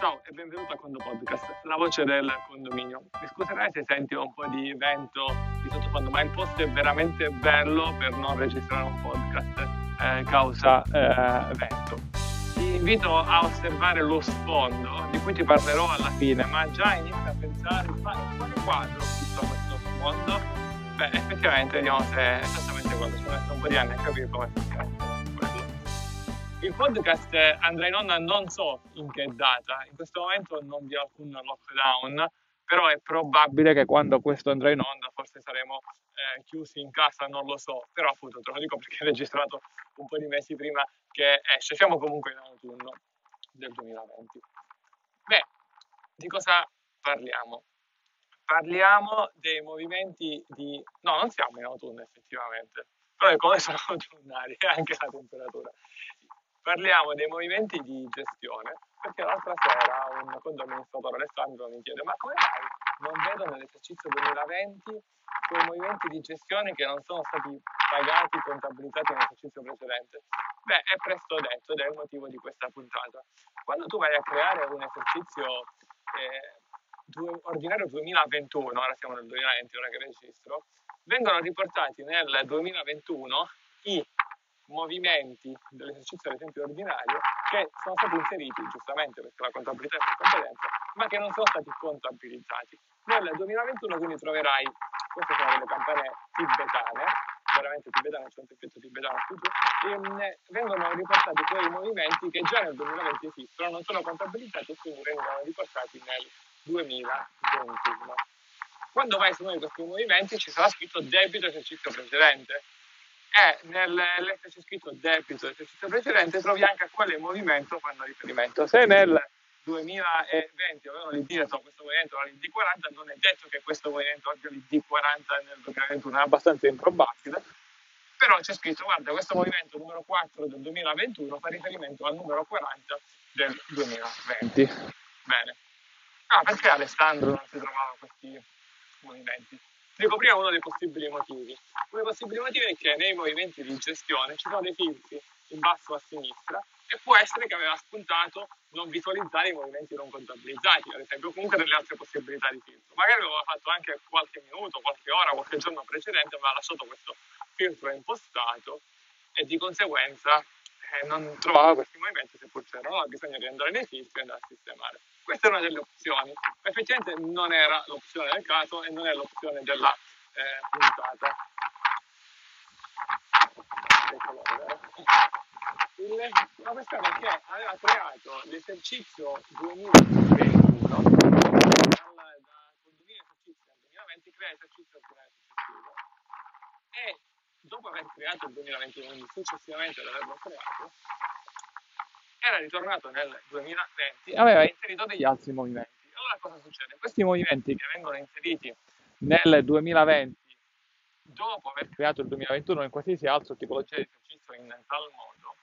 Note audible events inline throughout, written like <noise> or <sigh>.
Ciao e benvenuto a Condo Podcast, la voce del condominio. Mi scuserai se senti un po' di vento di sottofondo, ma il posto è veramente bello per non registrare un podcast eh, causa eh, vento. Ti invito a osservare lo sfondo, di cui ti parlerò alla fine, ma già inizia a pensare, ma quale quadro tutto questo sfondo? Beh, effettivamente vediamo se è esattamente quello, ci ho messo un po' di anni a capire come funziona. Il podcast andrà in onda non so in che data, in questo momento non vi è alcun lockdown, però è probabile che quando questo andrà in onda forse saremo eh, chiusi in casa, non lo so, però appunto te lo dico perché ho registrato un po' di mesi prima che esce, siamo comunque in autunno del 2020. Beh, di cosa parliamo? Parliamo dei movimenti di... no, non siamo in autunno effettivamente, però come sono <laughs> autunnali anche la temperatura parliamo dei movimenti di gestione, perché l'altra sera un conto amministratore Alessandro mi chiede ma come mai non vedo nell'esercizio 2020 quei movimenti di gestione che non sono stati pagati, contabilizzati nell'esercizio precedente? Beh, è presto detto ed è il motivo di questa puntata. Quando tu vai a creare un esercizio eh, ordinario 2021, ora siamo nel 2020, ora che registro, vengono riportati nel 2021 i movimenti dell'esercizio ad esempio ordinario che sono stati inseriti giustamente perché la contabilità è per competenza, ma che non sono stati contabilizzati. Nel 2021 quindi troverai, queste sono delle campane tibetane, veramente tibetane, c'è un effetto tibetano giù, e vengono riportati quei movimenti che già nel 2020 esistono, non sono contabilizzati e quindi vengono riportati nel 2021. Quando vai su uno di questi movimenti ci sarà scritto debito esercizio precedente, e nell'esserci scritto debito esercizio precedente trovi anche a quale movimento fanno riferimento. Se nel 2020 avevano su questo movimento era l'ID 40, non è detto che questo movimento abbia l'ID 40 nel 2021, è abbastanza improbabile, però c'è scritto guarda questo movimento numero 4 del 2021 fa riferimento al numero 40 del 2020. Bene. Ah, perché Alessandro non si trovava questi movimenti? Dico prima uno dei possibili motivi. Uno dei possibili motivi è che nei movimenti di gestione ci sono dei filtri in basso a sinistra e può essere che aveva spuntato non visualizzare i movimenti non contabilizzati, ad esempio, comunque delle altre possibilità di filtro. Magari aveva fatto anche qualche minuto, qualche ora, qualche giorno precedente, aveva lasciato questo filtro impostato e di conseguenza eh, non trovava questi movimenti seppur c'erano, ha bisogno di andare nei filtri e andare a sistemare. Questa è una delle opzioni, ma effettivamente non era l'opzione del caso e non è l'opzione della eh, puntata. Il, la questione è che aveva creato l'esercizio 2021 dal, da condominio esercizio del 2020 crea esercizio successivo e dopo aver creato il 2021 quindi successivamente averlo creato era ritornato nel 2020 e aveva inserito degli altri movimenti. Allora cosa succede? Questi movimenti che vengono inseriti nel 2020 dopo aver creato il 2021 in qualsiasi altra tipologia di esercizio in tal modo,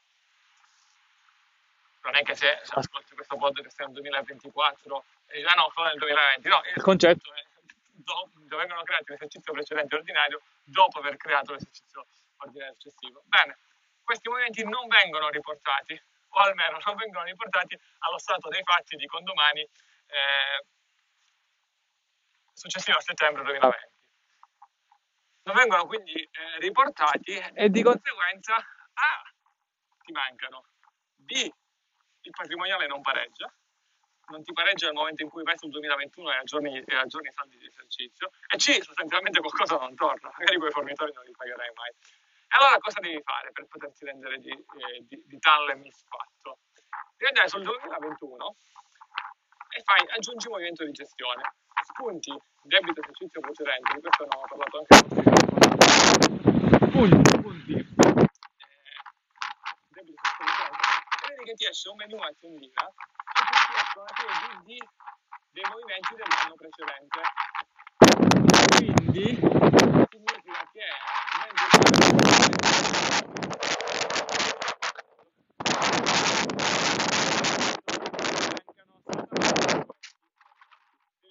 non è che se ascolti questo podcast nel 2024 e ah no, solo nel 2020, no, il concetto è dopo, vengono creati l'esercizio precedente ordinario dopo aver creato l'esercizio ordinario successivo. Bene, questi movimenti non vengono riportati o almeno non vengono riportati allo stato dei fatti di condomani eh, successivo a settembre 2020. Vengono quindi eh, riportati e di conseguenza A. ti mancano, B. il patrimoniale non pareggia, non ti pareggia nel momento in cui vai sul 2021 e aggiorni, e i saldi di esercizio, e C. sostanzialmente qualcosa non torna, magari quei fornitori non li pagherai mai. E allora cosa devi fare per poterti rendere di, eh, di, di tale misfatto? Devi andare sul 2021 e fai aggiungi movimento di gestione, spunti debito esercizio precedente, di questo abbiamo parlato anche spunti, spunti eh, debito esercizio precedente, e vedi che ti esce un menu a tendina e ti escono serie di, dei movimenti dell'anno precedente. Quindi significa che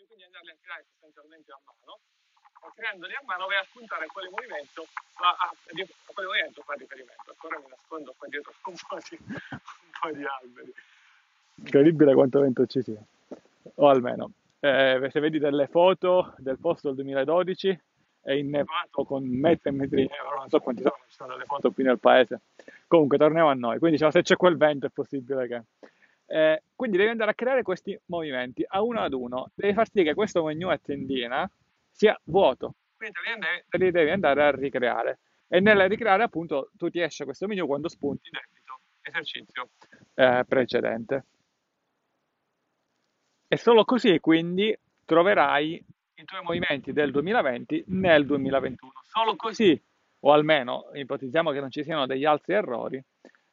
quindi andarli a creare sostanzialmente a mano e creandoli a mano vai a puntare a quale movimento a, a, a quale movimento fa riferimento. Ancora mi nascondo qua dietro un po' di, <laughs> un po di alberi. Incredibile quanto vento ci sia, o almeno, eh, se vedi delle foto del posto del 2012 è innevato con metri e metri di neve, non so quanti sono, ci sono delle foto qui nel paese. Comunque torniamo a noi, quindi diciamo, se c'è quel vento è possibile che... Eh, quindi devi andare a creare questi movimenti. A uno ad uno, devi far sì che questo menu a tendina sia vuoto, quindi te li devi andare a ricreare e nel ricreare appunto tu ti esce questo menu quando spunti debito esercizio eh, precedente. E solo così quindi troverai i tuoi movimenti del 2020 nel 2021. Solo così, o almeno ipotizziamo che non ci siano degli altri errori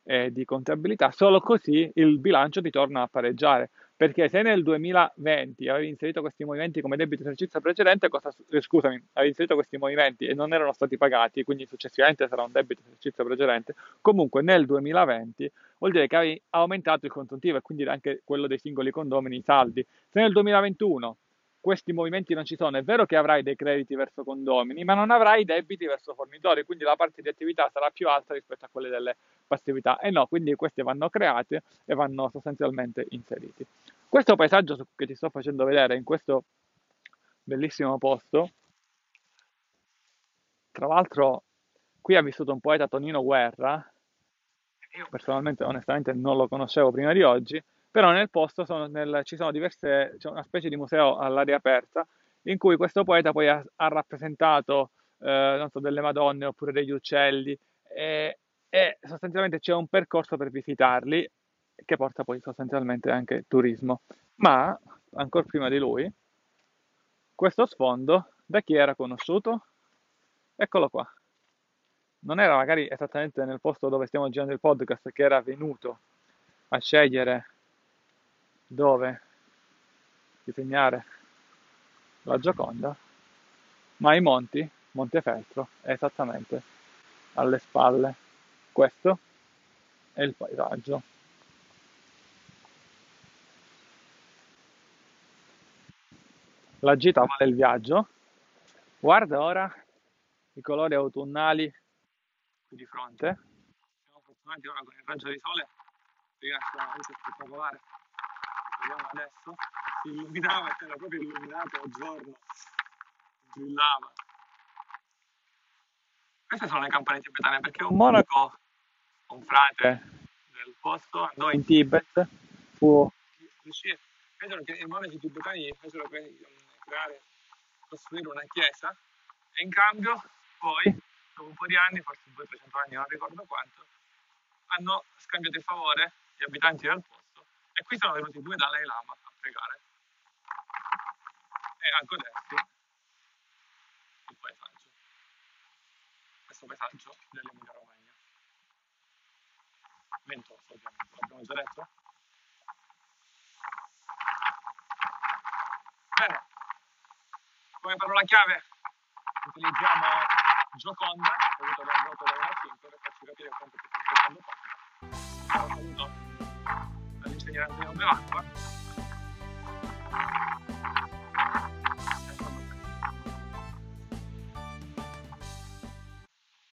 eh, di contabilità, solo così il bilancio ti torna a pareggiare. Perché se nel 2020 avevi inserito questi movimenti come debito esercizio precedente, cosa, eh, scusami, avevi inserito questi movimenti e non erano stati pagati, quindi successivamente sarà un debito esercizio precedente, comunque nel 2020 vuol dire che avevi aumentato il consuntivo e quindi anche quello dei singoli condomini, i saldi. Se nel 2021 questi movimenti non ci sono, è vero che avrai dei crediti verso condomini, ma non avrai debiti verso fornitori, quindi la parte di attività sarà più alta rispetto a quelle delle passività. E no, quindi queste vanno create e vanno sostanzialmente inseriti. Questo paesaggio che ti sto facendo vedere in questo bellissimo posto, tra l'altro qui ha vissuto un poeta Tonino Guerra, io personalmente onestamente non lo conoscevo prima di oggi, però nel posto sono nel, ci sono diverse, c'è una specie di museo all'aria aperta in cui questo poeta poi ha, ha rappresentato eh, so, delle Madonne oppure degli uccelli e, e, sostanzialmente c'è un percorso per visitarli che porta poi sostanzialmente anche turismo. Ma ancora prima di lui, questo sfondo da chi era conosciuto? Eccolo qua. Non era magari esattamente nel posto dove stiamo girando il podcast che era venuto a scegliere dove disegnare la Gioconda, ma i monti, Montefeltro, è esattamente alle spalle. Questo è il paesaggio. La gita vale il viaggio. Guarda ora i colori autunnali qui di fronte. Siamo fortunati ora con il raggio di sole, stava anche spettacolare vediamo adesso, si illuminava, era proprio illuminato a giorno, brillava. Queste sono le campane tibetane perché un monaco, un frate del posto, andò in Tibet, fu, fecero che i monaci tibetani fecero creare, costruire una chiesa e in cambio poi, dopo un po' di anni, forse 200-300 anni, non ricordo quanto, hanno scambiato il favore gli abitanti del posto qui sono venuti due Dalai Lama a pregare e a godersi il paesaggio, questo paesaggio dell'Emilia Romagna. Ventoso ovviamente, l'abbiamo già detto? Bene, come parola chiave utilizziamo Gioconda, voluto da un voto da 1 a 5 per farci capire quanto è più importante. Un saluto thì, ờ, thì không biết